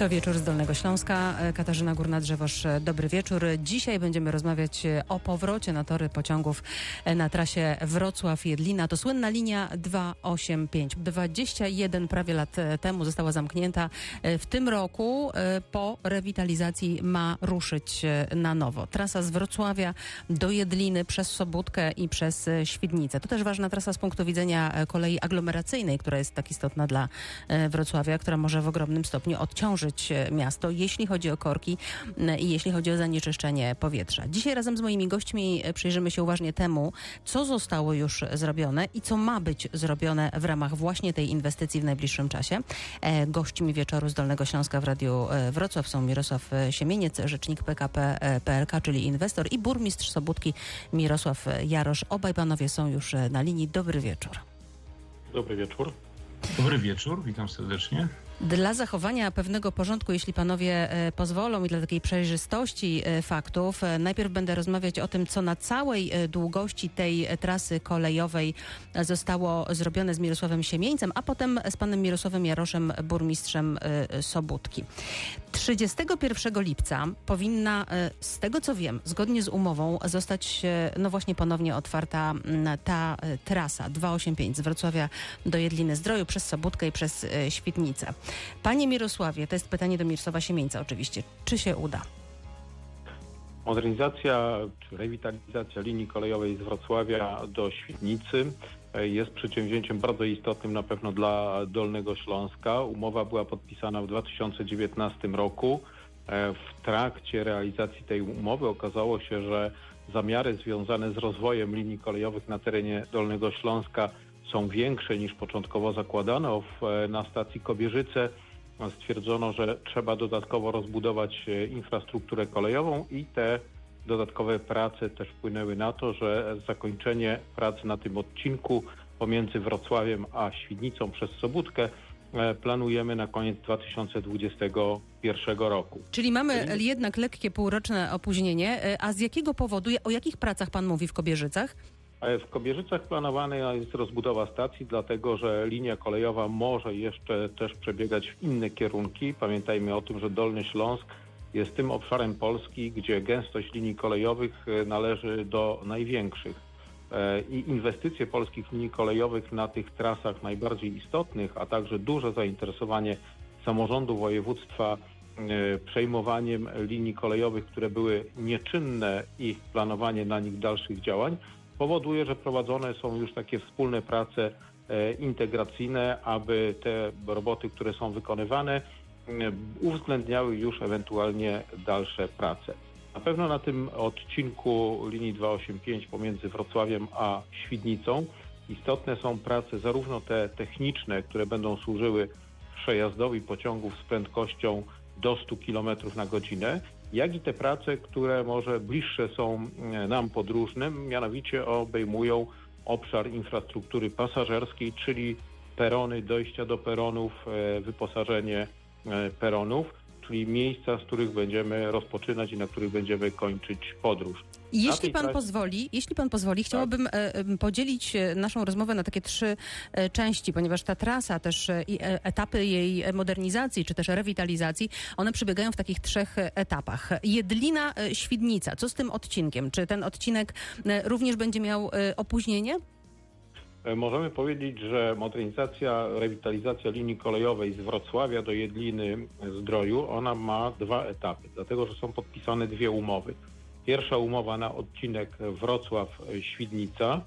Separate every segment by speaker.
Speaker 1: To wieczór z Dolnego Śląska. Katarzyna Górna-Drzewosz, dobry wieczór. Dzisiaj będziemy rozmawiać o powrocie na tory pociągów na trasie Wrocław-Jedlina. To słynna linia 285. 21 prawie lat temu została zamknięta. W tym roku po rewitalizacji ma ruszyć na nowo. Trasa z Wrocławia do Jedliny przez Sobótkę i przez Świdnicę. To też ważna trasa z punktu widzenia kolei aglomeracyjnej, która jest tak istotna dla Wrocławia, która może w ogromnym stopniu odciążyć miasto, jeśli chodzi o korki i jeśli chodzi o zanieczyszczenie powietrza. Dzisiaj razem z moimi gośćmi przyjrzymy się uważnie temu, co zostało już zrobione i co ma być zrobione w ramach właśnie tej inwestycji w najbliższym czasie. Gośćmi wieczoru z Dolnego Śląska w Radiu Wrocław są Mirosław Siemieniec, rzecznik PKP PLK, czyli inwestor i burmistrz Sobótki Mirosław Jarosz. Obaj panowie są już na linii. Dobry wieczór.
Speaker 2: Dobry wieczór.
Speaker 3: Dobry wieczór, witam serdecznie.
Speaker 1: Dla zachowania pewnego porządku, jeśli panowie e, pozwolą i dla takiej przejrzystości e, faktów, e, najpierw będę rozmawiać o tym, co na całej długości tej trasy kolejowej zostało zrobione z Mirosławem Siemieńcem, a potem z panem Mirosławem Jaroszem, burmistrzem Sobótki. 31 lipca powinna, z tego co wiem, zgodnie z umową, zostać no właśnie ponownie otwarta ta trasa 285 z Wrocławia do Jedliny Zdroju przez Sobótkę i przez Świdnicę. Panie Mirosławie, to jest pytanie do Mirosława Siemieńca oczywiście. Czy się uda?
Speaker 2: Modernizacja czy rewitalizacja linii kolejowej z Wrocławia do Świdnicy e, jest przedsięwzięciem bardzo istotnym na pewno dla Dolnego Śląska. Umowa była podpisana w 2019 roku. E, w trakcie realizacji tej umowy okazało się, że zamiary związane z rozwojem linii kolejowych na terenie Dolnego Śląska są większe niż początkowo zakładano. W, na stacji Kobierzyce stwierdzono, że trzeba dodatkowo rozbudować e, infrastrukturę kolejową i te dodatkowe prace też wpłynęły na to, że zakończenie pracy na tym odcinku pomiędzy Wrocławiem a Świdnicą przez Sobótkę e, planujemy na koniec 2021 roku.
Speaker 1: Czyli mamy Czyli... jednak lekkie półroczne opóźnienie, e, a z jakiego powodu, o jakich pracach pan mówi w Kobierzycach?
Speaker 2: W Kobierzycach planowana jest rozbudowa stacji, dlatego że linia kolejowa może jeszcze też przebiegać w inne kierunki. Pamiętajmy o tym, że Dolny Śląsk jest tym obszarem Polski, gdzie gęstość linii kolejowych e, należy do największych. E, I inwestycje polskich linii kolejowych na tych trasach najbardziej istotnych, a także duże zainteresowanie samorządu województwa e, przejmowaniem linii kolejowych, które były nieczynne i planowanie na nich dalszych działań powoduje, że prowadzone są już takie wspólne prace e, integracyjne, aby te roboty, które są wykonywane, e, uwzględniały już ewentualnie dalsze prace. Na pewno na tym odcinku linii 285 pomiędzy Wrocławiem a Świdnicą istotne są prace zarówno te techniczne, które będą służyły przejazdowi pociągów z prędkością do 100 km na godzinę, jak i te prace, które może bliższe są e, nam podróżnym, mianowicie obejmują obszar infrastruktury pasażerskiej, czyli perony, dojścia do peronów, e, wyposażenie e, peronów, czyli miejsca, z których będziemy rozpoczynać i na których będziemy kończyć podróż.
Speaker 1: Jeśli pan pozwoli, jeśli pan pozwoli, chciałabym tak. podzielić e, naszą rozmowę na takie trzy e, części, ponieważ ta trasa też i etapy jej modernizacji czy też rewitalizacji, one przebiegają w takich trzech etapach. Jedlina Świdnica, co z tym odcinkiem? Czy ten odcinek również będzie miał opóźnienie?
Speaker 2: Możemy powiedzieć, że modernizacja, rewitalizacja linii kolejowej z Wrocławia do Jedliny Zdroju, ona ma dwa etapy, dlatego że są podpisane dwie umowy. Pierwsza umowa na odcinek Wrocław-Świdnica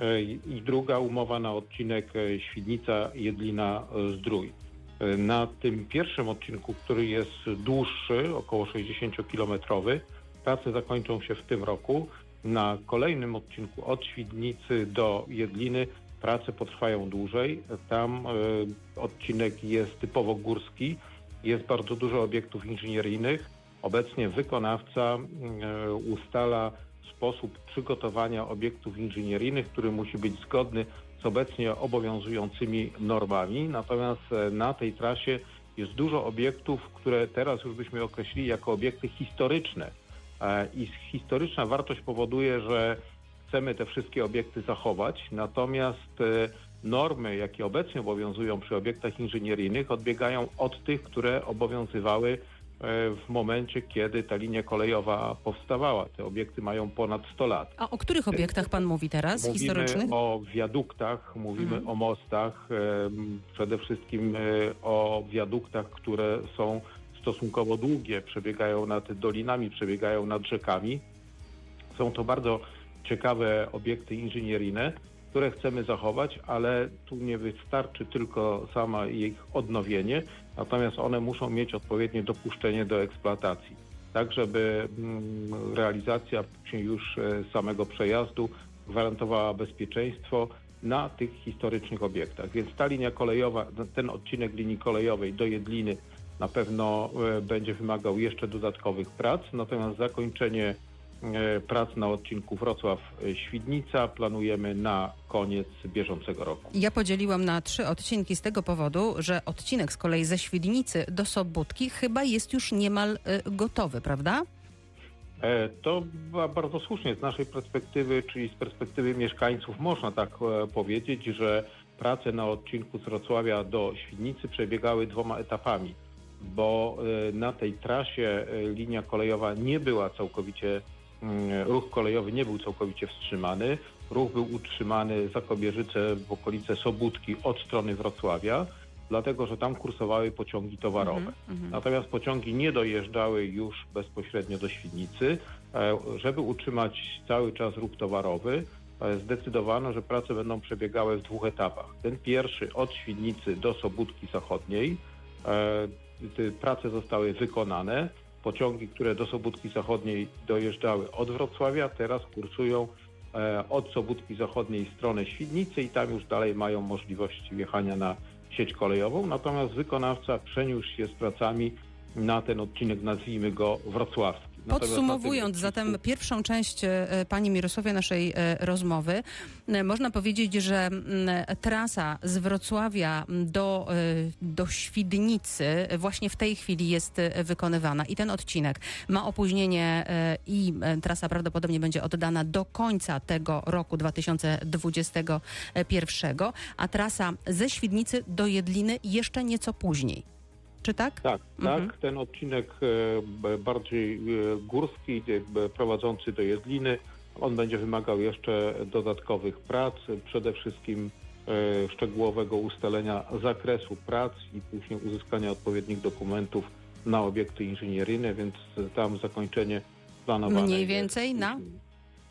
Speaker 2: e, i druga umowa na odcinek Świdnica-Jedlina-Zdrój. E, na tym pierwszym odcinku, który jest dłuższy, około 60-kilometrowy, prace zakończą się w tym roku. Na kolejnym odcinku od Świdnicy do Jedliny prace potrwają dłużej. Tam y, odcinek jest typowo górski, jest bardzo dużo obiektów inżynieryjnych. Obecnie wykonawca y, ustala sposób przygotowania obiektów inżynieryjnych, który musi być zgodny z obecnie obowiązującymi normami. Natomiast na tej trasie jest dużo obiektów, które teraz już byśmy określili jako obiekty historyczne. I historyczna wartość powoduje, że chcemy te wszystkie obiekty zachować, natomiast normy, jakie obecnie obowiązują przy obiektach inżynieryjnych, odbiegają od tych, które obowiązywały e, w momencie, kiedy ta linia kolejowa powstawała. Te obiekty mają ponad 100 lat.
Speaker 1: A o których obiektach pan mówi teraz,
Speaker 2: Mówimy
Speaker 1: historycznych?
Speaker 2: o wiaduktach, mówimy
Speaker 1: Mhm.
Speaker 2: o mostach, em, przede wszystkim e, o wiaduktach, które są stosunkowo długie, przebiegają nad dolinami, przebiegają nad rzekami. Są to bardzo ciekawe obiekty inżynieryjne, które chcemy zachować, ale tu nie wystarczy tylko sama ich odnowienie, natomiast one muszą mieć odpowiednie dopuszczenie do eksploatacji, tak żeby mm, realizacja już e, samego przejazdu gwarantowała bezpieczeństwo na tych historycznych obiektach. Więc ta linia kolejowa, ten odcinek linii kolejowej do Jedliny na pewno e, będzie wymagał jeszcze dodatkowych prac, natomiast zakończenie prac na odcinku Wrocław-Świdnica planujemy na koniec bieżącego roku.
Speaker 1: Ja podzieliłam na trzy odcinki z tego powodu, że odcinek z kolei ze Świdnicy do Sobótki chyba jest już niemal y, gotowy, prawda?
Speaker 2: E, To ba- bardzo słusznie z naszej perspektywy, czyli z perspektywy mieszkańców, można tak e, powiedzieć, że prace na odcinku z Wrocławia do Świdnicy przebiegały dwoma etapami, bo e, na tej trasie e, linia kolejowa nie była całkowicie, ruch kolejowy nie był całkowicie wstrzymany. Ruch był utrzymany za Kobierzyce w okolice Sobótki od strony Wrocławia, dlatego że tam kursowały pociągi towarowe.
Speaker 1: Mhm, mhm.
Speaker 2: Natomiast pociągi nie dojeżdżały już bezpośrednio do Świdnicy. E, Żeby utrzymać cały czas ruch towarowy, e, zdecydowano, że prace będą przebiegały w dwóch etapach. Ten pierwszy od Świdnicy do Sobótki Zachodniej. E, Te prace zostały wykonane. Pociągi, które do Sobótki Zachodniej dojeżdżały od Wrocławia, teraz kursują e, od Sobótki Zachodniej w stronę Świdnicy i tam już dalej mają możliwość wjechania na sieć kolejową. Natomiast wykonawca przeniósł się z pracami na ten odcinek, nazwijmy go wrocławski.
Speaker 1: Podsumowując zatem pierwszą część, e, Pani Mirosławie, naszej e, rozmowy, można powiedzieć, że trasa z Wrocławia do, e, do Świdnicy właśnie w tej chwili jest wykonywana i ten odcinek ma opóźnienie i trasa prawdopodobnie będzie oddana do końca tego roku 2021, a trasa ze Świdnicy do Jedliny jeszcze nieco później. Czy tak?
Speaker 2: Tak,
Speaker 1: Mhm.
Speaker 2: tak. Ten odcinek e, bardziej e, górski, prowadzący do Jedliny, on będzie wymagał jeszcze dodatkowych prac, przede wszystkim e, szczegółowego ustalenia zakresu prac i później uzyskania odpowiednich dokumentów na obiekty inżynieryjne, więc tam zakończenie planowane
Speaker 1: Mniej więcej na?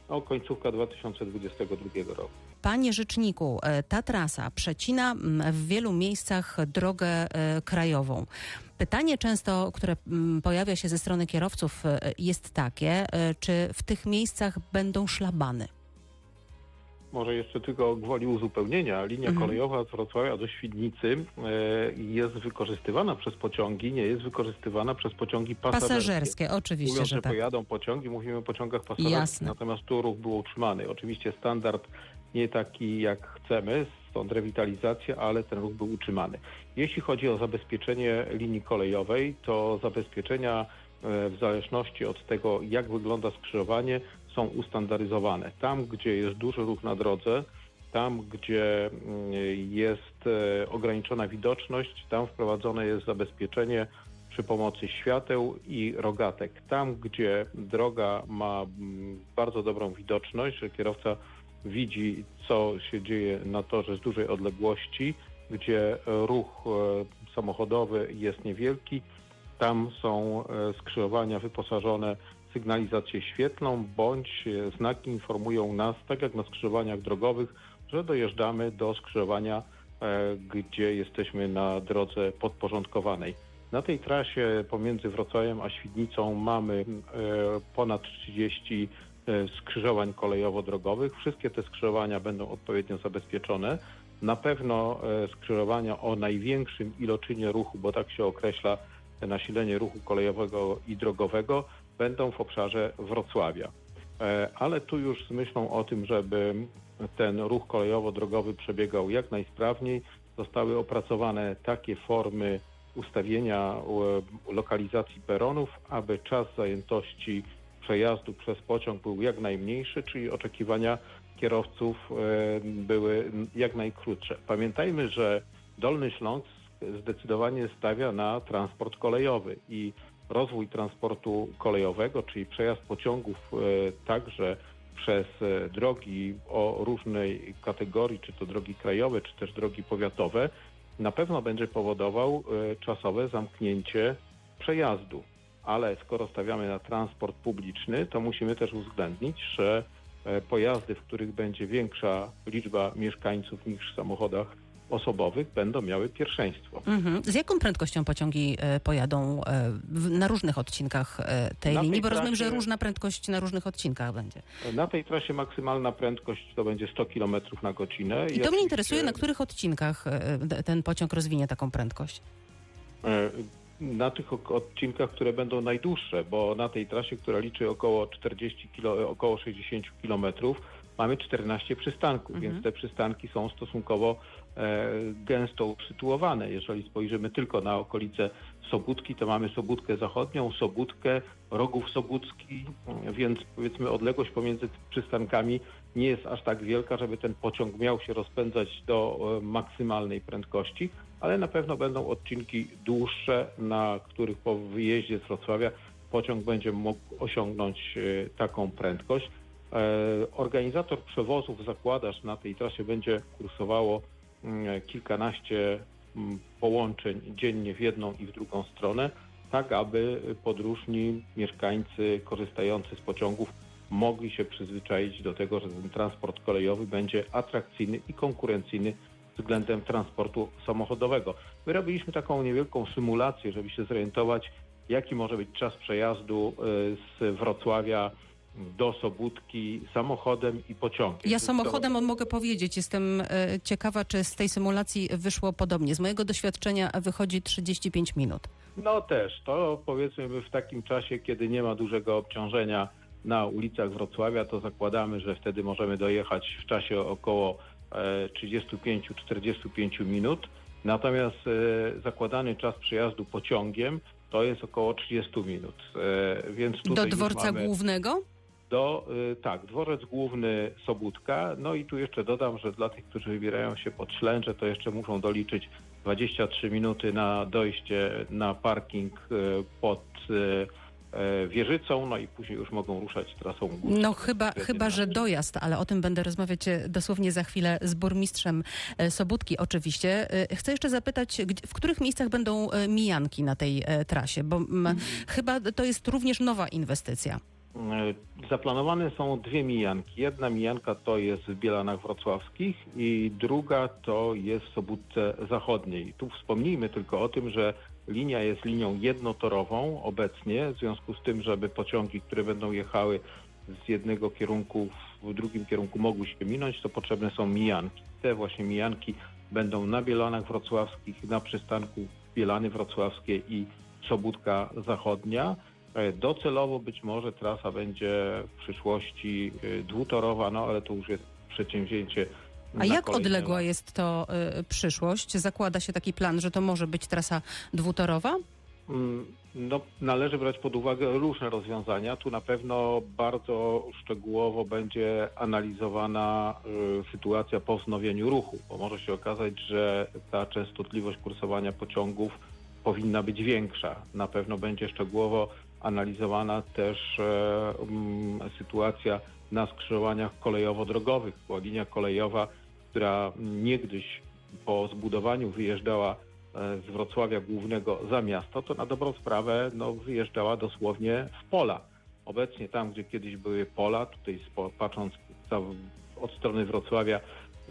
Speaker 2: No, końcówka 2022 roku.
Speaker 1: Panie rzeczniku, e, ta trasa przecina mm, w wielu miejscach drogę e, krajową. Pytanie często, które mm, pojawia się ze strony kierowców e, jest takie, czy w tych miejscach będą szlabany?
Speaker 2: Może jeszcze tylko gwoli uzupełnienia. Linia
Speaker 1: Mhm.
Speaker 2: kolejowa z Wrocławia do Świdnicy jest wykorzystywana przez pociągi, nie jest wykorzystywana przez pociągi pasażerskie.
Speaker 1: Pasażerskie, oczywiście,
Speaker 2: Mówiąc,
Speaker 1: że
Speaker 2: że
Speaker 1: tak.
Speaker 2: pojadą pociągi, mówimy o pociągach pasażerskich,
Speaker 1: Jasne.
Speaker 2: natomiast tu ruch był utrzymany. Oczywiście standard nie taki jak chcemy, stąd rewitalizacja, ale ten ruch był utrzymany. Jeśli chodzi o zabezpieczenie linii kolejowej, to zabezpieczenia e, w zależności od tego, jak wygląda skrzyżowanie, są ustandaryzowane. Tam, gdzie jest duży ruch na drodze, tam, gdzie mm, jest e, ograniczona widoczność, tam wprowadzone jest zabezpieczenie przy pomocy świateł i rogatek. Tam, gdzie droga ma mm, bardzo dobrą widoczność, że kierowca widzi, co się dzieje na torze z dużej odległości, gdzie ruch e, samochodowy jest niewielki, tam są e, skrzyżowania wyposażone w sygnalizację świetlną, bądź e, znaki informują nas, tak jak na skrzyżowaniach drogowych, że dojeżdżamy do skrzyżowania, gdzie jesteśmy na drodze podporządkowanej. Na tej trasie pomiędzy Wrocławiem a Świdnicą mamy ponad 30 e, skrzyżowań kolejowo-drogowych. Wszystkie te skrzyżowania będą odpowiednio zabezpieczone. Na pewno e, skrzyżowania o największym iloczynie ruchu, bo tak się określa nasilenie ruchu kolejowego i drogowego, będą w obszarze Wrocławia. E, Ale tu już z myślą o tym, żeby ten ruch kolejowo-drogowy przebiegał jak najsprawniej, zostały opracowane takie formy ustawienia e, lokalizacji peronów, aby czas zajętości przejazdu przez pociąg był jak najmniejszy, czyli oczekiwania kierowców e, były jak najkrótsze. Pamiętajmy, że Dolny Śląsk zdecydowanie stawia na transport kolejowy i rozwój transportu kolejowego, czyli przejazd pociągów e, także przez e, drogi o różnej kategorii, czy to drogi krajowe, czy też drogi powiatowe, na pewno będzie powodował czasowe zamknięcie przejazdu. Ale skoro stawiamy na transport publiczny, to musimy też uwzględnić, że E, pojazdy, w których będzie większa liczba mieszkańców niż w samochodach osobowych będą miały pierwszeństwo.
Speaker 1: Mhm. Z jaką prędkością pociągi e, pojadą e, na różnych odcinkach tej na linii? Tej Bo trasie, rozumiem, że różna prędkość na różnych odcinkach będzie.
Speaker 2: Na tej trasie maksymalna prędkość to będzie 100 km na godzinę.
Speaker 1: I, I to mnie interesuje, na których odcinkach ten pociąg rozwinie taką prędkość?
Speaker 2: Na tych odcinkach, które będą najdłuższe, bo na tej trasie, która liczy około 40 kilo, około 60 kilometrów, mamy 14 przystanków, mhm. więc te przystanki są stosunkowo e, gęsto usytuowane. Jeżeli spojrzymy tylko na okolice Sobótki, to mamy Sobótkę Zachodnią, Sobótkę, Rogów Sobócki, więc powiedzmy odległość pomiędzy przystankami nie jest aż tak wielka, żeby ten pociąg miał się rozpędzać do e, maksymalnej prędkości, ale na pewno będą odcinki dłuższe, na których po wyjeździe z Wrocławia pociąg będzie mógł osiągnąć e, taką prędkość. E, organizator przewozów zakłada, że na tej trasie będzie kursowało mm, kilkanaście mm, połączeń dziennie w jedną i w drugą stronę, tak aby podróżni, mieszkańcy korzystający z pociągów mogli się przyzwyczaić do tego, że ten transport kolejowy będzie atrakcyjny i konkurencyjny względem transportu samochodowego. My robiliśmy taką niewielką symulację, żeby się zorientować, jaki może być czas przejazdu e, z Wrocławia do Sobótki samochodem i pociągiem.
Speaker 1: Ja samochodem mogę powiedzieć, jestem e, ciekawa, czy z tej symulacji wyszło podobnie. Z mojego doświadczenia wychodzi 35 minut.
Speaker 2: No też, to powiedzmy w takim czasie, kiedy nie ma dużego obciążenia na ulicach Wrocławia, to zakładamy, że wtedy możemy dojechać w czasie około 35-45 e, minut. Natomiast e, zakładany czas przejazdu pociągiem to jest około 30 minut.
Speaker 1: E, więc do dworca głównego?
Speaker 2: Do, tak, dworzec główny Sobótka. No i tu jeszcze dodam, że dla tych, którzy wybierają się pod Ślęcze, to jeszcze muszą doliczyć 23 minuty na dojście na parking pod wieżycą, no i później już mogą ruszać trasą górską.
Speaker 1: No chyba, chyba, że dojazd, ale o tym będę rozmawiać e, dosłownie za chwilę z burmistrzem e, Sobótki oczywiście. Chcę jeszcze zapytać, w których miejscach będą mijanki na tej trasie, bo mhm. chyba to jest również nowa inwestycja.
Speaker 2: Zaplanowane są dwie mijanki. Jedna mijanka to jest w Bielanach Wrocławskich i druga to jest w Sobótce Zachodniej. Tu wspomnijmy tylko o tym, że Linia jest linią jednotorową obecnie, w związku z tym, żeby pociągi, które będą jechały z jednego kierunku w drugim kierunku mogły się minąć, to potrzebne są mijanki. Te właśnie mijanki będą na Bielanach Wrocławskich, na przystanku Bielany Wrocławskie i Sobótka Zachodnia. E, docelowo być może trasa będzie w przyszłości e, dwutorowa, no ale to już jest przedsięwzięcie
Speaker 1: a jak odległa jest to y, przyszłość? Zakłada się taki plan, że to może być trasa dwutorowa?
Speaker 2: Mm, no, należy brać pod uwagę różne rozwiązania. Tu na pewno bardzo szczegółowo będzie analizowana y, sytuacja po wznowieniu ruchu, bo może się okazać, że ta częstotliwość kursowania pociągów powinna być większa. Na pewno będzie szczegółowo analizowana też y, y, sytuacja na skrzyżowaniach kolejowo-drogowych, bo linia kolejowa która niegdyś po zbudowaniu wyjeżdżała e, z Wrocławia głównego za miasto, to na dobrą sprawę no, wyjeżdżała dosłownie w pola. Obecnie tam, gdzie kiedyś były pola, tutaj patrząc od strony Wrocławia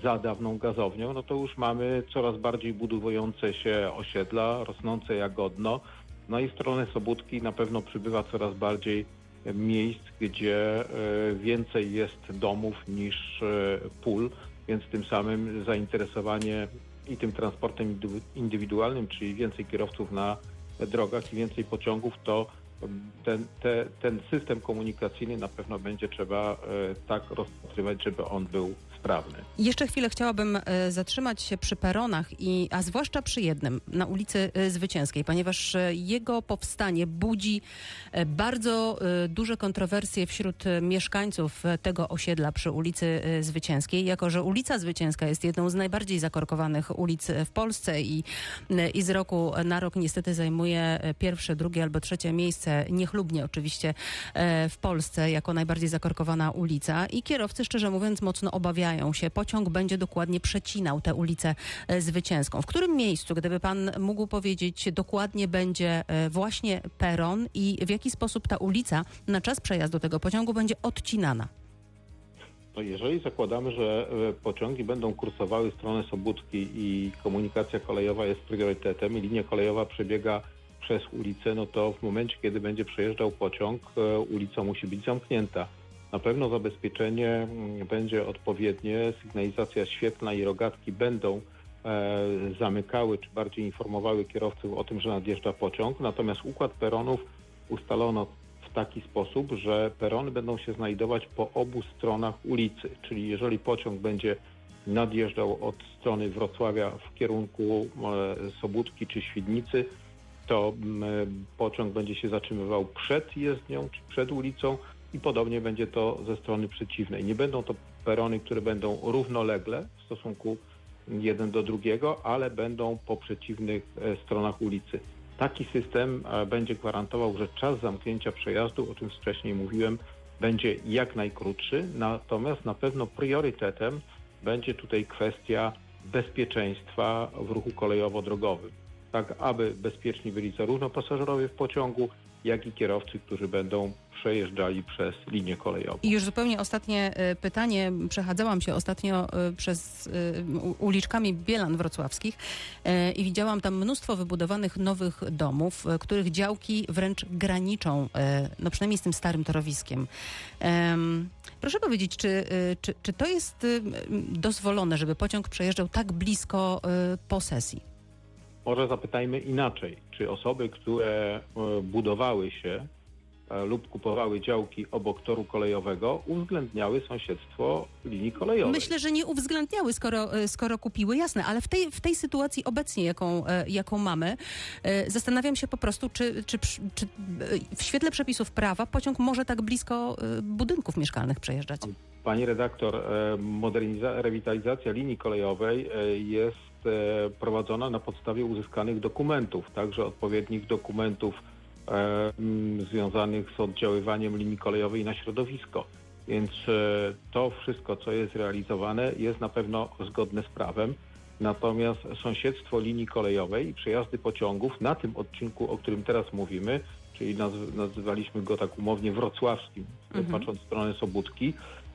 Speaker 2: za dawną gazownią, no to już mamy coraz bardziej budowujące się osiedla, rosnące jagodno. No i w stronę Sobótki na pewno przybywa coraz bardziej miejsc, gdzie e, więcej jest domów niż e, pól więc tym samym zainteresowanie i tym transportem indywidualnym, czyli więcej kierowców na drogach i więcej pociągów, to ten, te, ten system komunikacyjny na pewno będzie trzeba e, tak rozpatrywać, żeby on był sprawny.
Speaker 1: Jeszcze chwilę chciałabym e, zatrzymać się przy peronach, i, a zwłaszcza przy jednym, na ulicy e, Zwycięskiej, ponieważ e, jego powstanie budzi bardzo duże kontrowersje wśród mieszkańców tego osiedla przy ulicy Zwycięskiej, jako że ulica Zwycięska jest jedną z najbardziej zakorkowanych ulic w Polsce i, i z roku na rok niestety zajmuje pierwsze, drugie albo trzecie miejsce, niechlubnie oczywiście, w Polsce jako najbardziej zakorkowana ulica i kierowcy szczerze mówiąc mocno obawiają się. Pociąg będzie dokładnie przecinał tę ulicę e, Zwycięską. W którym miejscu, gdyby pan mógł powiedzieć, dokładnie będzie e, właśnie peron i w jaki sposób ta ulica na czas przejazdu tego pociągu będzie odcinana?
Speaker 2: No jeżeli zakładamy, że e, pociągi będą kursowały w stronę Sobótki i komunikacja kolejowa jest priorytetem i linia kolejowa przebiega przez ulicę, no to w momencie, kiedy będzie przejeżdżał pociąg, ulica musi być zamknięta. Na pewno zabezpieczenie mm, będzie odpowiednie, sygnalizacja świetlna i rogatki będą e, zamykały, czy bardziej informowały kierowców o tym, że nadjeżdża pociąg, natomiast układ peronów ustalono w taki sposób, że perony będą się znajdować po obu stronach ulicy, czyli jeżeli pociąg będzie nadjeżdżał od strony Wrocławia w kierunku e, Sobótki czy Świdnicy, to mm, pociąg będzie się zatrzymywał przed jezdnią czy przed ulicą i podobnie będzie to ze strony przeciwnej. Nie będą to perony, które będą równolegle w stosunku jeden do drugiego, ale będą po przeciwnych e, stronach ulicy. Taki system e, będzie gwarantował, że czas zamknięcia przejazdu, o czym wcześniej mówiłem, będzie jak najkrótszy, natomiast na pewno priorytetem będzie tutaj kwestia bezpieczeństwa w ruchu kolejowo-drogowym. Tak, aby bezpieczni byli zarówno pasażerowie w pociągu, jak i kierowcy, którzy będą przejeżdżali przez linię kolejową.
Speaker 1: I już zupełnie ostatnie e, pytanie. Przechadzałam się ostatnio e, przez u- uliczkami Bielan wrocławskich i widziałam tam mnóstwo wybudowanych nowych domów, których działki wręcz graniczą, no przynajmniej z tym starym torowiskiem. Em, Proszę powiedzieć, czy, czy, czy to jest dozwolone, żeby pociąg przejeżdżał tak blisko posesji?
Speaker 2: Może zapytajmy inaczej, czy osoby, które e, budowały się e, lub kupowały działki obok toru kolejowego, uwzględniały sąsiedztwo linii kolejowej?
Speaker 1: Myślę, że nie uwzględniały, skoro, e, skoro kupiły, jasne, ale w tej, w tej sytuacji obecnie, jaką, jaką mamy, zastanawiam się po prostu, czy, czy, czy w świetle przepisów prawa pociąg może tak blisko budynków mieszkalnych przejeżdżać.
Speaker 2: Pani redaktor, e, moderniza- rewitalizacja linii kolejowej jest prowadzona na podstawie uzyskanych dokumentów, także odpowiednich dokumentów e, związanych z oddziaływaniem linii kolejowej na środowisko. Więc e, to wszystko, co jest realizowane, jest na pewno zgodne z prawem. Natomiast sąsiedztwo linii kolejowej i przejazdy pociągów na tym odcinku, o którym teraz mówimy, czyli nazw- nazywaliśmy go tak umownie wrocławskim,
Speaker 1: Mhm.
Speaker 2: patrząc w stronę Sobótki,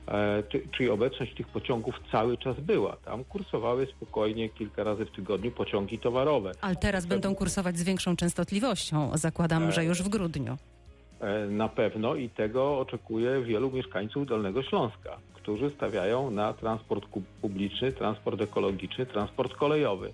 Speaker 2: e, czy, czyli obecność tych pociągów cały czas była. Tam kursowały spokojnie kilka razy w tygodniu pociągi towarowe.
Speaker 1: Ale teraz będą kursować z większą częstotliwością, zakładam,
Speaker 2: E,
Speaker 1: że już w grudniu.
Speaker 2: E, Na pewno i tego oczekuje wielu mieszkańców Dolnego Śląska, którzy stawiają na transport publiczny, transport ekologiczny, transport kolejowy.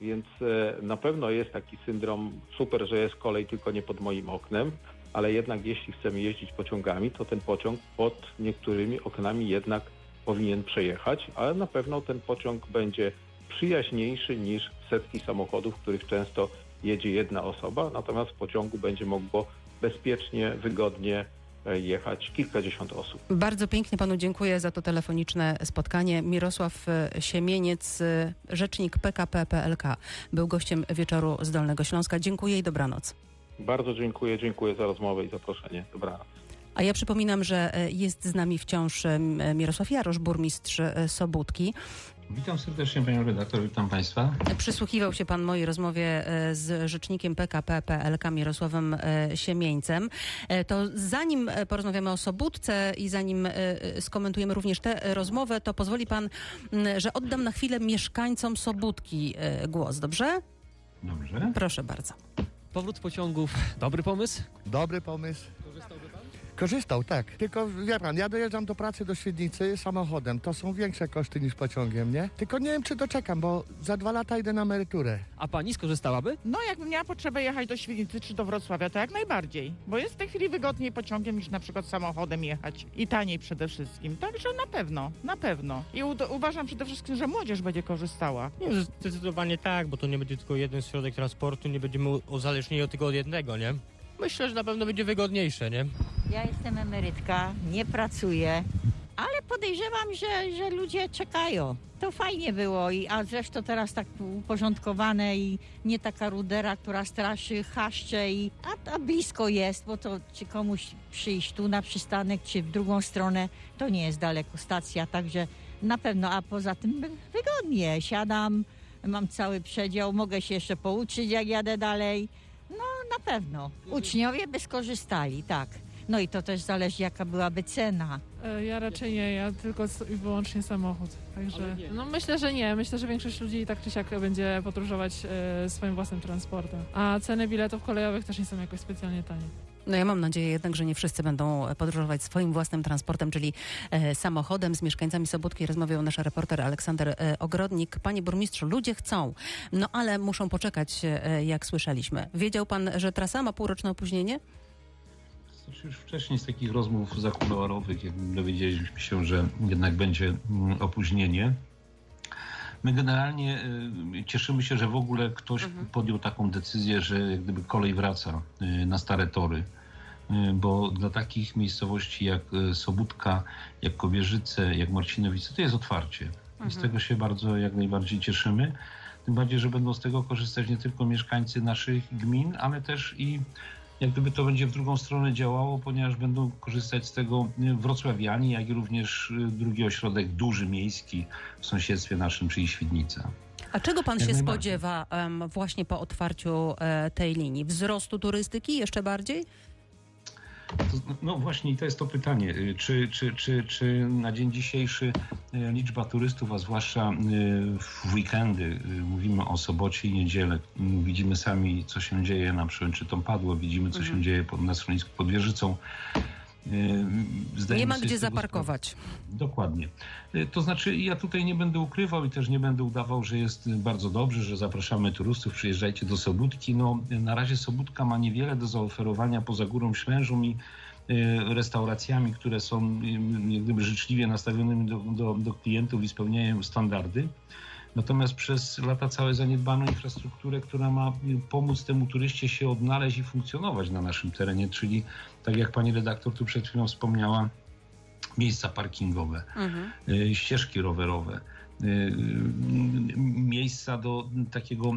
Speaker 2: Więc e, na pewno jest taki syndrom, super, że jest kolej, tylko nie pod moim oknem, ale jednak jeśli chcemy jeździć pociągami, to ten pociąg pod niektórymi oknami jednak powinien przejechać, ale na pewno ten pociąg będzie przyjaźniejszy niż setki samochodów, w których często jedzie jedna osoba, natomiast w pociągu będzie mogło bezpiecznie, wygodnie e, jechać kilkadziesiąt osób.
Speaker 1: Bardzo pięknie panu dziękuję za to telefoniczne spotkanie. Mirosław e, Siemieniec, e, rzecznik PKP PLK, był gościem wieczoru z Dolnego Śląska. Dziękuję i dobranoc.
Speaker 2: Bardzo dziękuję, dziękuję za rozmowę i zaproszenie. Dobranoc.
Speaker 1: A ja przypominam, że e, jest z nami wciąż e, Mirosław Jarosz, burmistrz e, Sobótki.
Speaker 3: Witam serdecznie panią redaktor, witam państwa.
Speaker 1: Przysłuchiwał się pan mojej rozmowie e, z rzecznikiem PKP PLK Mirosławem e, Siemieńcem. E, To zanim e, porozmawiamy o Sobótce i zanim e, e, skomentujemy również tę rozmowę, to pozwoli pan, że oddam na chwilę mieszkańcom Sobótki e, głos, dobrze?
Speaker 3: Dobrze.
Speaker 1: Proszę bardzo.
Speaker 4: Powrót pociągów, dobry pomysł?
Speaker 5: Dobry pomysł.
Speaker 4: Korzystał, tak. Tylko wie pan, ja dojeżdżam do pracy do Świdnicy samochodem. To są większe koszty niż pociągiem, nie? Tylko nie wiem, czy doczekam, bo za dwa lata idę na emeryturę.
Speaker 5: A pani skorzystałaby?
Speaker 6: No, jakbym miała potrzebę jechać do Świdnicy czy do Wrocławia, to jak najbardziej. Bo jest w tej chwili wygodniej pociągiem niż na przykład samochodem jechać. I taniej przede wszystkim. Także na pewno, na pewno. I u- uważam przede wszystkim, że młodzież będzie korzystała.
Speaker 7: Nie, zdecydowanie tak, bo to nie będzie tylko jeden środek transportu, nie będziemy uzależnieni od tylko od jednego, nie? Myślę, że na pewno będzie wygodniejsze, nie?
Speaker 8: Ja jestem emerytka, nie pracuję, ale podejrzewam, że, że ludzie czekają. To fajnie było, i, a zresztą teraz tak uporządkowane i nie taka rudera, która straszy, chaszcze, i, a, a blisko jest, bo to czy komuś przyjść tu na przystanek, czy w drugą stronę, to nie jest daleko stacja, także na pewno, a poza tym wy- wygodnie, siadam, mam cały przedział, mogę się jeszcze pouczyć, jak jadę dalej. Na pewno. Uczniowie by skorzystali, tak. No i to też zależy, jaka byłaby cena.
Speaker 9: E, Ja raczej nie, ja tylko i wyłącznie samochód. Także no myślę, że nie. Myślę, że większość ludzi i tak czy siak będzie podróżować e, swoim własnym transportem. A ceny biletów kolejowych też nie są jakoś specjalnie tanie.
Speaker 1: No ja mam nadzieję jednak, że nie wszyscy będą podróżować swoim własnym transportem, czyli e, samochodem. Z mieszkańcami Sobótki rozmawiał nasz reporter Aleksander e, Ogrodnik. Panie burmistrzu, ludzie chcą, no ale muszą poczekać, e, jak słyszeliśmy. Wiedział pan, że trasa ma półroczne opóźnienie?
Speaker 3: Już wcześniej z takich rozmów zakuluarowych, dowiedzieliśmy się, że jednak będzie mm, opóźnienie. My generalnie y, cieszymy się, że w ogóle ktoś podjął taką decyzję, że jak gdyby kolej wraca y, na stare tory. Y, Bo dla takich miejscowości jak Sobótka, jak Kobierzyce, jak Marcinowice, to jest otwarcie. I z tego się bardzo jak najbardziej cieszymy. Tym bardziej, że będą z tego korzystać nie tylko mieszkańcy naszych gmin, ale też i jak gdyby to będzie w drugą stronę działało, ponieważ będą korzystać z tego y, wrocławiani, jak i również y, drugi ośrodek duży miejski w sąsiedztwie naszym, czyli Świdnica.
Speaker 1: A czego pan
Speaker 3: Jak
Speaker 1: się spodziewa em, właśnie po otwarciu e, tej linii? Wzrostu turystyki jeszcze bardziej?
Speaker 3: No właśnie, i to jest to pytanie. Y, Czy, czy, czy, czy na dzień dzisiejszy y, liczba turystów, a zwłaszcza y, w weekendy, mówimy o sobocie i niedzielę, y, widzimy sami, co się dzieje na Przełęczytą Padło, widzimy, co się dzieje pod, na schronisku pod Wieżycą. Y, zdajemy
Speaker 1: Nie ma gdzie zaparkować.
Speaker 3: Dokładnie. Y, To znaczy, ja tutaj nie będę ukrywał i też nie będę udawał, że jest bardzo dobrze, że zapraszamy turystów, przyjeżdżajcie do Sobótki. No, na razie Sobótka ma niewiele do zaoferowania poza Górą Ślężą i y, restauracjami, które są jak gdyby życzliwie nastawionymi do, do, do klientów i spełniają standardy. Natomiast przez lata całe zaniedbano infrastrukturę, która ma pomóc temu turyście się odnaleźć i funkcjonować na naszym terenie, czyli tak jak pani redaktor tu przed chwilą wspomniała, miejsca parkingowe,
Speaker 1: Mhm.
Speaker 3: y, ścieżki rowerowe, y, y, miejsca do takiego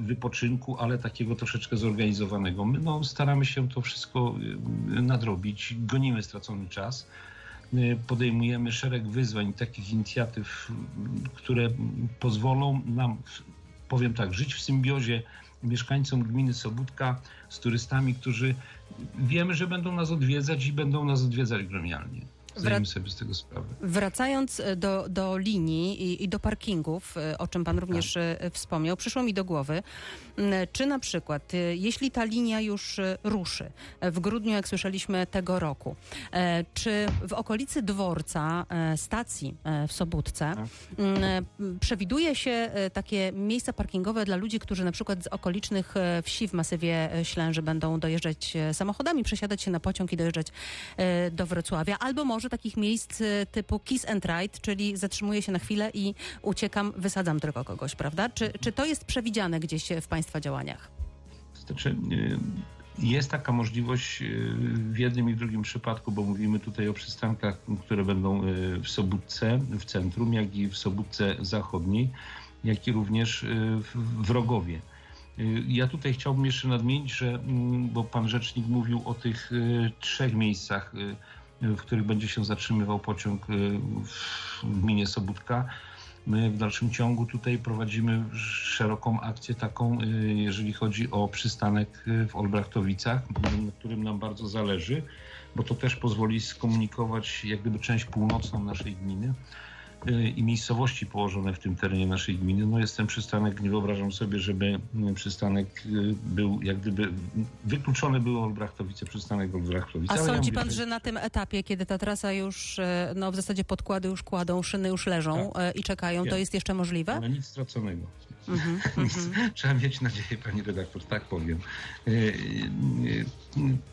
Speaker 3: wypoczynku, ale takiego troszeczkę zorganizowanego. My no, staramy się to wszystko nadrobić, gonimy stracony czas. Podejmujemy szereg wyzwań, takich inicjatyw, które pozwolą nam, powiem tak, żyć w symbiozie mieszkańcom gminy Sobótka z turystami, którzy wiemy, że będą nas odwiedzać i będą nas odwiedzać gremialnie. Zdajemy sobie z tego sprawę.
Speaker 1: Wracając e, do, do linii i, i do parkingów, e, o czym pan również e, wspomniał, przyszło mi do głowy, czy na przykład, jeśli ta linia już ruszy w grudniu, jak słyszeliśmy, tego roku, czy w okolicy dworca, stacji w Sobótce, e, przewiduje się takie miejsca parkingowe dla ludzi, którzy na przykład z okolicznych wsi w masywie Ślęży będą dojeżdżać samochodami, przesiadać się na pociąg i dojeżdżać do Wrocławia, albo może takich miejsc e, typu kiss and ride, czyli zatrzymuję się na chwilę i uciekam, wysadzam tylko kogoś, prawda? Czy, czy to jest przewidziane gdzieś w Państwa działaniach?
Speaker 3: Znaczy, y, jest taka możliwość y, w jednym i drugim przypadku, bo mówimy tutaj o przystankach, które będą y, w Sobótce, w centrum, jak i w Sobótce Zachodniej, jak i również y, w- Rogowie. Y, Ja tutaj chciałbym jeszcze nadmienić, że, mm, bo pan rzecznik mówił o tych y, trzech miejscach, y, w których będzie się zatrzymywał pociąg y, w gminie Sobótka. My w dalszym ciągu tutaj prowadzimy szeroką akcję taką, y, jeżeli chodzi o przystanek y, w Olbrachtowicach, na którym nam bardzo zależy, bo to też pozwoli skomunikować jak gdyby część północną naszej gminy y, i miejscowości położone w tym terenie naszej gminy. No jest ten przystanek, nie wyobrażam sobie, żeby y, przystanek y, był jak gdyby wykluczony był Olbrachtowice, przystanek Olbrachtowice.
Speaker 1: A
Speaker 3: Ale ja
Speaker 1: sądzi
Speaker 3: mówię,
Speaker 1: pan, że na tym etapie, kiedy ta trasa już, no w zasadzie podkłady już kładą, szyny już leżą e, i czekają, to
Speaker 3: Tak.
Speaker 1: jest jeszcze możliwe?
Speaker 3: Ale nic straconego.
Speaker 1: Mhm, mhm.
Speaker 3: Trzeba mieć nadzieję, pani redaktor, tak powiem. Y, y,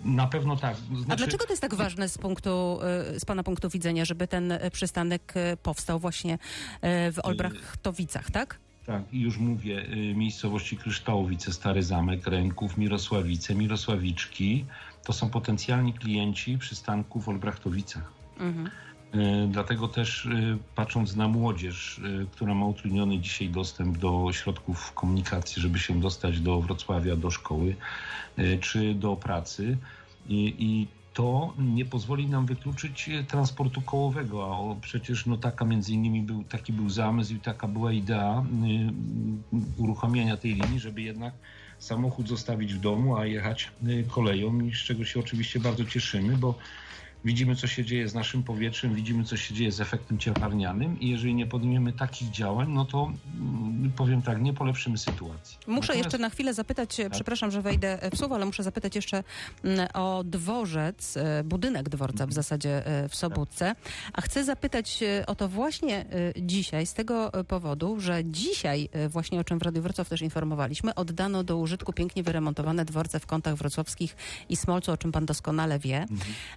Speaker 3: Na pewno tak.
Speaker 1: A
Speaker 3: Znaczy,
Speaker 1: dlaczego to jest tak ważne z punktu, e, z pana punktu widzenia, żeby ten e, przystanek e, powstał właśnie e, w Olbrachtowicach, tak?
Speaker 3: Tak, i już mówię, miejscowości Kryształowice, Stary Zamek, Ręków, Mirosławice, Mirosławiczki to są potencjalni klienci przystanku w Olbrachtowicach.
Speaker 1: Mhm.
Speaker 3: Y, Dlatego też y, patrząc na młodzież, y, która ma utrudniony dzisiaj dostęp do środków komunikacji, żeby się dostać do Wrocławia, do szkoły czy do pracy. I, i to nie pozwoli nam wykluczyć e, transportu kołowego, a przecież no taka między innymi był, taki był zamysł i taka była idea uruchomienia tej linii, żeby jednak samochód zostawić w domu, a jechać koleją i z czego się oczywiście bardzo cieszymy, bo widzimy, co się dzieje z naszym powietrzem, widzimy, co się dzieje z efektem cieplarnianym i jeżeli nie podejmiemy takich działań, no to mm, powiem tak, nie polepszymy sytuacji.
Speaker 1: Muszę
Speaker 3: Natomiast-
Speaker 1: jeszcze na chwilę zapytać, e, przepraszam, że wejdę w słowo, ale muszę zapytać jeszcze mm, o dworzec, e, budynek dworca w zasadzie e, w Sobótce. A chcę zapytać e, o to właśnie dzisiaj z tego powodu, że dzisiaj, właśnie o czym w Radiu Wrocław też informowaliśmy, oddano do użytku pięknie wyremontowane dworce w kątach wrocławskich i Smolcu, o czym pan doskonale wie.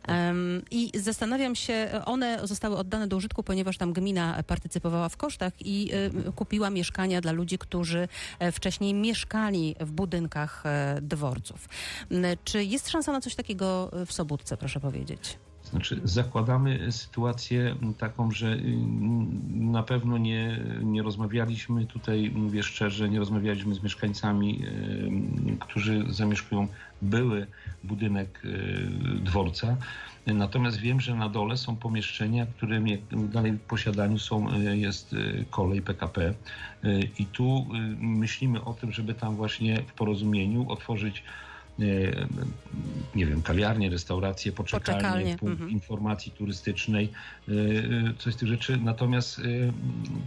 Speaker 1: Em, I zastanawiam się, one zostały oddane do użytku, ponieważ tam gmina partycypowała w kosztach i e, kupiła mieszkania dla ludzi, którzy e, wcześniej mieszkali w budynkach e, dworców. Czy jest szansa na coś takiego w Sobótce, proszę powiedzieć?
Speaker 3: Znaczy, zakładamy sytuację taką, że y, na pewno nie, nie rozmawialiśmy tutaj, mówię szczerze, nie rozmawialiśmy z mieszkańcami, y, którzy zamieszkują były budynek y, dworca. Natomiast wiem, że na dole są pomieszczenia, które w dalej posiadaniu są, y, jest y, kolej PKP. Y, I tu myślimy o tym, żeby tam właśnie w porozumieniu otworzyć nie wiem, kawiarnie, restauracje, poczekalnie,
Speaker 1: Poczekalnie,
Speaker 3: punkt
Speaker 1: mhm.
Speaker 3: informacji turystycznej, coś z tych rzeczy. Natomiast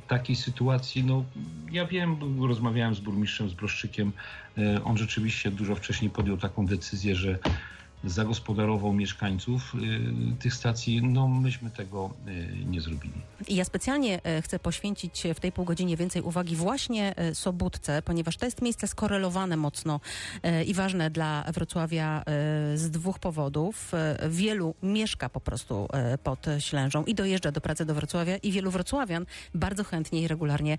Speaker 3: takiej sytuacji, no ja wiem, rozmawiałem z burmistrzem, z Broszczykiem, on rzeczywiście dużo wcześniej podjął taką decyzję, że zagospodarował mieszkańców y, tych stacji, no myśmy tego y, nie zrobili.
Speaker 1: I ja specjalnie e, chcę poświęcić w tej półgodzinie więcej uwagi właśnie Sobótce, ponieważ to jest miejsce skorelowane mocno i ważne dla Wrocławia z dwóch powodów. Wielu mieszka po prostu pod Ślężą i dojeżdża do pracy do Wrocławia i wielu wrocławian bardzo chętnie i regularnie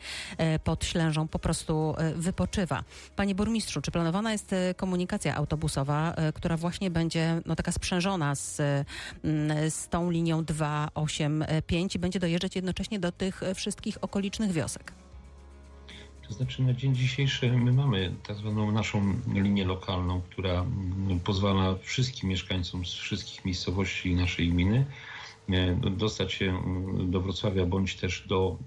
Speaker 1: pod Ślężą po prostu wypoczywa. Panie burmistrzu, czy planowana jest komunikacja autobusowa, która właśnie będzie no, taka sprzężona z, e, m, z tą linią 285 i będzie dojeżdżać jednocześnie do tych wszystkich okolicznych wiosek?
Speaker 3: To znaczy na dzień dzisiejszy my mamy tak zwaną naszą linię lokalną, która mm, pozwala wszystkim mieszkańcom z wszystkich miejscowości naszej gminy dostać się mm, do Wrocławia bądź też do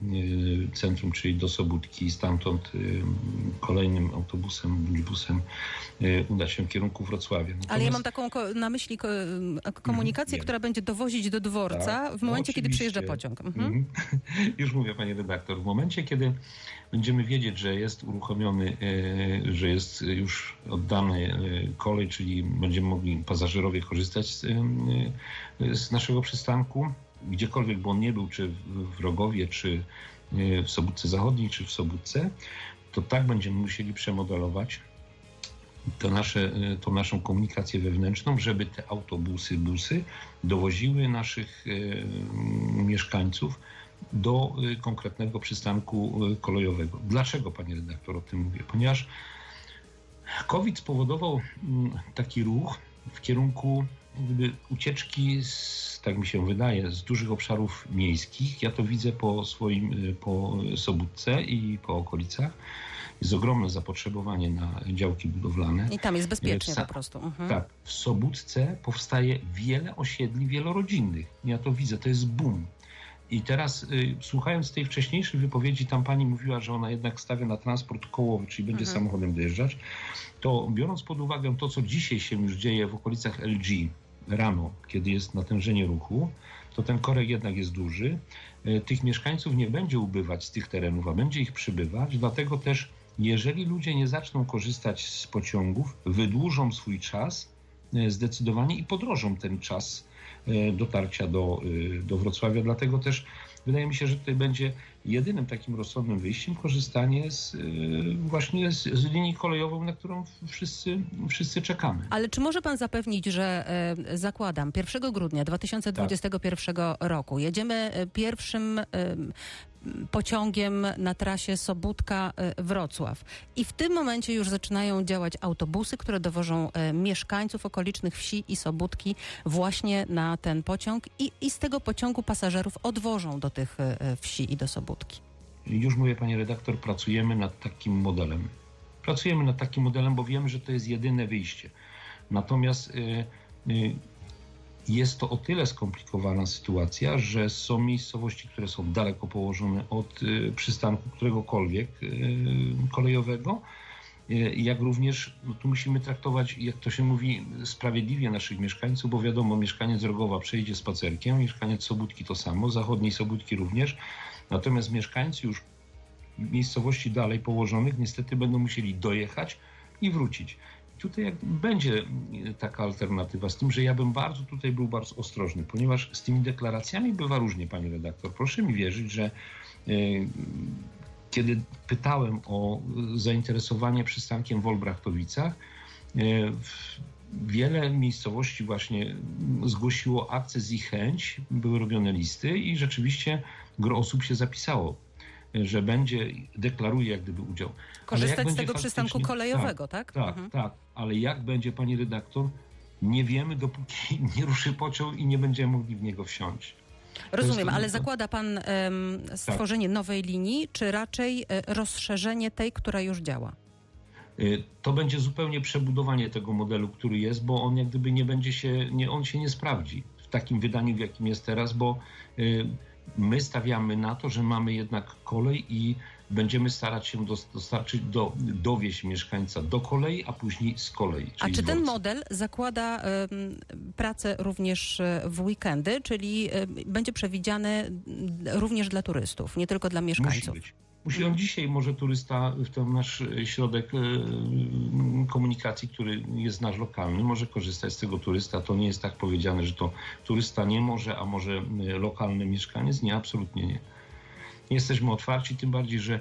Speaker 3: e, centrum, czyli do Sobótki i stamtąd e, kolejnym autobusem bądź busem e, udać się w kierunku Wrocławia.
Speaker 1: Ale ja
Speaker 3: Natomiast-
Speaker 1: mam taką na myśli komunikację,
Speaker 3: wiem.
Speaker 1: która będzie dowozić do dworca
Speaker 3: Tak,
Speaker 1: w momencie, kiedy
Speaker 3: oczywiście.
Speaker 1: przyjeżdża pociąg. Mhm.
Speaker 3: Mhm. Już mówię, panie redaktor. W momencie, kiedy będziemy wiedzieć, że jest uruchomiony, e, że jest już oddany e, kolej, czyli będziemy mogli pasażerowie korzystać z, e, z naszego przystanku, gdziekolwiek by on nie był, czy w Rogowie, czy e, w Sobótce Zachodniej, czy w Sobótce, to tak będziemy musieli przemodelować to nasze, e, tą naszą komunikację wewnętrzną, żeby te autobusy, busy dowoziły naszych e, mieszkańców do konkretnego przystanku kolejowego. Dlaczego, panie redaktor, o tym mówię? Ponieważ COVID spowodował taki ruch w kierunku ucieczki, z, tak mi się wydaje, z dużych obszarów miejskich. Ja to widzę po swoim, e, po Sobótce i po okolicach. Jest ogromne zapotrzebowanie na działki budowlane.
Speaker 1: I tam jest bezpiecznie
Speaker 3: Sa-
Speaker 1: po prostu. Mhm.
Speaker 3: Tak, w Sobótce powstaje wiele osiedli wielorodzinnych. Ja to widzę, to jest boom. I teraz y, słuchając tej wcześniejszej wypowiedzi, tam pani mówiła, że ona jednak stawia na transport kołowy, czyli będzie
Speaker 1: Mhm.
Speaker 3: samochodem dojeżdżać, to biorąc pod uwagę to, co dzisiaj się już dzieje w okolicach LG, rano, kiedy jest natężenie ruchu, to ten korek jednak jest duży. E, tych mieszkańców nie będzie ubywać z tych terenów, a będzie ich przybywać, dlatego też jeżeli ludzie nie zaczną korzystać z pociągów, wydłużą swój czas e, zdecydowanie i podrożą ten czas dotarcia do, do Wrocławia. Dlatego też wydaje mi się, że tutaj będzie jedynym takim rozsądnym wyjściem korzystanie z, właśnie z, z linii kolejową, na którą wszyscy, wszyscy czekamy.
Speaker 1: Ale czy może pan zapewnić, że e, zakładam 1 grudnia 2021 tak. roku jedziemy pierwszym e, pociągiem na trasie Sobótka-Wrocław. I w tym momencie już zaczynają działać autobusy, które dowożą e, mieszkańców okolicznych wsi i Sobótki właśnie na ten pociąg i, i z tego pociągu pasażerów odwożą do tych e, wsi i do Sobótki.
Speaker 3: Już mówię, panie redaktor, pracujemy nad takim modelem. Pracujemy nad takim modelem, bo wiemy, że to jest jedyne wyjście. Natomiast y, y, jest to o tyle skomplikowana sytuacja, że są miejscowości, które są daleko położone od y, przystanku któregokolwiek y, kolejowego, y, jak również no tu musimy traktować, jak to się mówi, sprawiedliwie naszych mieszkańców, bo wiadomo, mieszkaniec Rogowa przejdzie spacerkiem, mieszkaniec Sobótki to samo, zachodniej Sobótki również, natomiast mieszkańcy już miejscowości dalej położonych niestety będą musieli dojechać i wrócić tutaj będzie taka alternatywa, z tym, że ja bym bardzo tutaj był bardzo ostrożny, ponieważ z tymi deklaracjami bywa różnie, pani redaktor. Proszę mi wierzyć, że e, kiedy pytałem o zainteresowanie przystankiem w Olbrachtowicach, e, wiele miejscowości właśnie zgłosiło akces i chęć, były robione listy i rzeczywiście gro osób się zapisało że będzie, deklaruje jak gdyby udział.
Speaker 1: Korzystać z tego przystanku kolejowego, tak?
Speaker 3: Tak, tak, mhm. tak. Ale jak będzie, pani redaktor, nie wiemy, dopóki nie ruszy pociąg i nie będziemy mogli w niego wsiąść.
Speaker 1: Rozumiem, ale zakłada pan um, stworzenie tak. nowej linii, czy raczej e, rozszerzenie tej, która już działa?
Speaker 3: E, to będzie zupełnie przebudowanie tego modelu, który jest, bo on jak gdyby nie będzie się, nie, on się nie sprawdzi w takim wydaniu, w jakim jest teraz, bo y, My stawiamy na to, że mamy jednak kolej i będziemy starać się dostarczyć, do, dowieść mieszkańca do kolei, a później z kolei.
Speaker 1: A czy ten model zakłada y, pracę również e, w weekendy, czyli y, będzie przewidziany również dla turystów, nie tylko dla mieszkańców?
Speaker 3: Musi być. Musi on dzisiaj może turysta w ten nasz środek e, komunikacji, który jest nasz lokalny, może korzystać z tego turysta. To nie jest tak powiedziane, że to turysta nie może, a może lokalny mieszkaniec. Nie, absolutnie nie. Jesteśmy otwarci, tym bardziej, że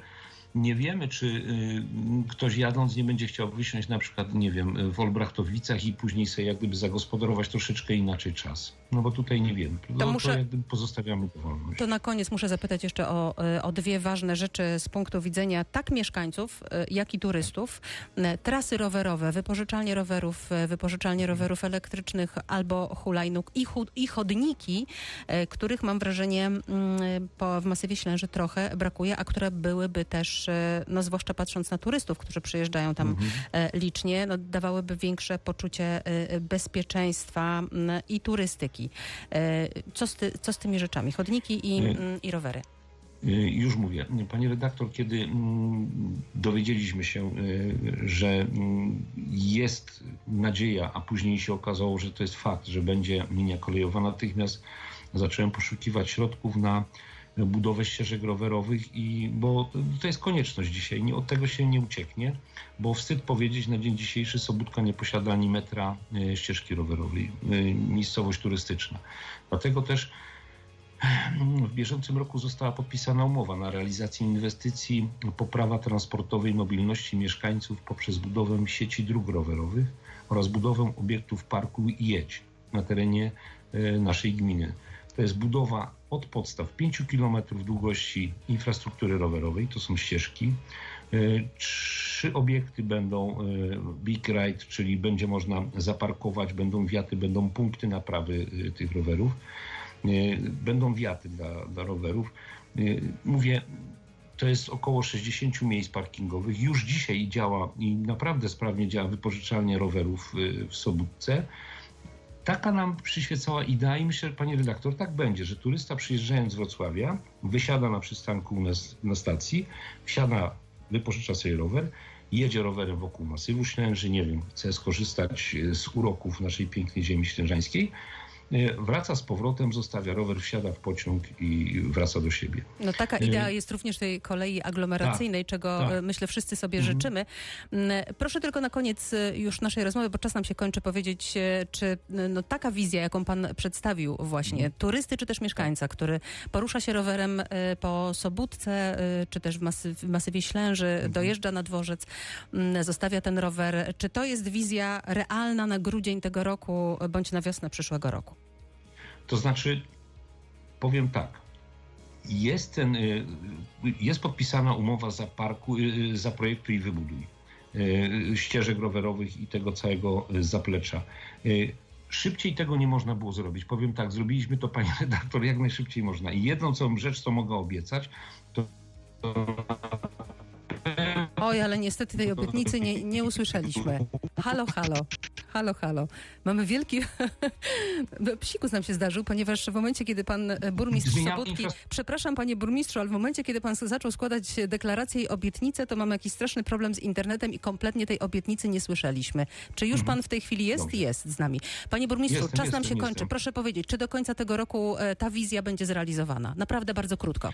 Speaker 3: nie wiemy, czy y, ktoś jadąc nie będzie chciał wysiąść na przykład, nie wiem, w Olbrachtowicach i później sobie jak gdyby zagospodarować troszeczkę inaczej czas. No bo tutaj nie wiem. To, to, muszę, to pozostawiamy wolność.
Speaker 1: To na koniec muszę zapytać jeszcze o, y, o dwie ważne rzeczy z punktu widzenia tak mieszkańców, y, jak i turystów. Trasy rowerowe, wypożyczalnie rowerów, wypożyczalnie rowerów elektrycznych albo hulajnóg i, i chodniki, których mam wrażenie mm, po, w masywie Ślęży trochę brakuje, a które byłyby też E, no zwłaszcza patrząc na turystów, którzy przyjeżdżają tam mhm. E, licznie, no, dawałyby większe poczucie e, bezpieczeństwa i turystyki. Co z, ty, co z tymi rzeczami? Chodniki i, i rowery.
Speaker 3: Już mówię. Pani redaktor, kiedy dowiedzieliśmy się, że jest nadzieja, a później się okazało, że to jest fakt, że będzie linia kolejowa, natychmiast zacząłem poszukiwać środków na budowę ścieżek rowerowych i bo to jest konieczność dzisiaj, nie, od tego się nie ucieknie, bo wstyd powiedzieć, na dzień dzisiejszy Sobótka nie posiada ani metra e, ścieżki rowerowej, e, miejscowość turystyczna. Dlatego też w bieżącym roku została podpisana umowa na realizację inwestycji poprawa transportowej mobilności mieszkańców poprzez budowę sieci dróg rowerowych oraz budowę obiektów parku i jedź na terenie e, naszej gminy. To jest budowa od podstaw 5 km długości infrastruktury rowerowej, to są ścieżki. E, trzy obiekty będą e, Big Ride, czyli będzie można zaparkować, będą wiaty, będą punkty naprawy e, tych rowerów. Będą wiaty dla, dla rowerów. Mówię, to jest około 60 miejsc parkingowych. Już dzisiaj działa i naprawdę sprawnie działa wypożyczalnia rowerów w Sobótce. Taka nam przyświecała idea i myślę, że pani redaktor, tak będzie, że turysta przyjeżdżając z Wrocławia, wysiada na przystanku u nas na stacji, wsiada, wypożycza sobie rower jedzie rowerem wokół masywu Ślęży, nie wiem, chce skorzystać z uroków naszej pięknej ziemi ślężańskiej, wraca z powrotem, zostawia rower, wsiada w pociąg i wraca do siebie.
Speaker 1: No taka
Speaker 3: Y-
Speaker 1: idea jest również tej kolei aglomeracyjnej, czego
Speaker 3: tak.
Speaker 1: e, myślę wszyscy sobie
Speaker 3: Mhm.
Speaker 1: życzymy. Mm, Proszę tylko na koniec e, już naszej rozmowy, bo czas nam się kończy, powiedzieć, e, czy no, taka wizja, jaką pan przedstawił właśnie,
Speaker 3: Mhm.
Speaker 1: turysty czy też mieszkańca, który porusza się rowerem e, po Sobótce, e, czy też w, masy, w masywie Ślęży,
Speaker 3: Mhm.
Speaker 1: dojeżdża na dworzec, mm, zostawia ten rower. Czy to jest wizja realna na grudzień tego roku, e, bądź na wiosnę przyszłego roku?
Speaker 3: To znaczy, powiem tak. Jest, ten, y, jest podpisana umowa za parku, y, za projektu i wybuduj y, ścieżek rowerowych i tego całego y, zaplecza. Y, Szybciej tego nie można było zrobić. Powiem tak, zrobiliśmy to, panie redaktor, jak najszybciej można. I jedną co rzecz, co mogę obiecać, to
Speaker 1: Oj, ale niestety tej obietnicy nie, nie usłyszeliśmy. Halo, halo. Halo, halo. Mamy wielki... Psikus nam się zdarzył, ponieważ w momencie, kiedy pan e, burmistrz
Speaker 3: infras-
Speaker 1: Przepraszam, panie burmistrzu, ale w momencie, kiedy pan zaczął składać deklaracje i obietnice, to mamy jakiś straszny problem z internetem i kompletnie tej obietnicy nie słyszeliśmy. Czy już pan w tej chwili jest?
Speaker 3: Dobrze.
Speaker 1: Jest z nami. Panie burmistrzu,
Speaker 3: Jestem,
Speaker 1: czas nam
Speaker 3: jestem,
Speaker 1: się kończy.
Speaker 3: jestem.
Speaker 1: Proszę powiedzieć, czy do końca tego roku e, ta wizja będzie zrealizowana? Naprawdę bardzo krótko.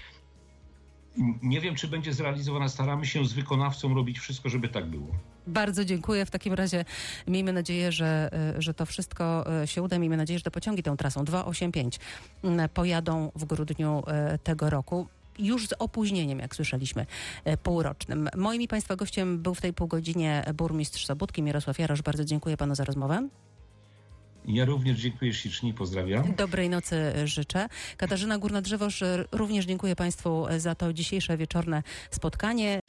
Speaker 3: Nie wiem, czy będzie zrealizowana. Staramy się z wykonawcą robić wszystko, żeby tak było.
Speaker 1: Bardzo dziękuję. W takim razie miejmy nadzieję, że, y, że to wszystko y, się uda. Miejmy nadzieję, że te pociągi tą trasą 285 mm, pojadą w grudniu y, tego roku. Już z opóźnieniem, jak słyszeliśmy, półrocznym. Moim i Państwa gościem był w tej półgodzinie burmistrz Sobótki, Mirosław Jarosz. Bardzo dziękuję Panu za rozmowę.
Speaker 3: Ja również dziękuję ślicznie pozdrawiam.
Speaker 1: Dobrej nocy życzę. Katarzyna Górna-Drzewoż, y, również dziękuję Państwu za to dzisiejsze wieczorne spotkanie.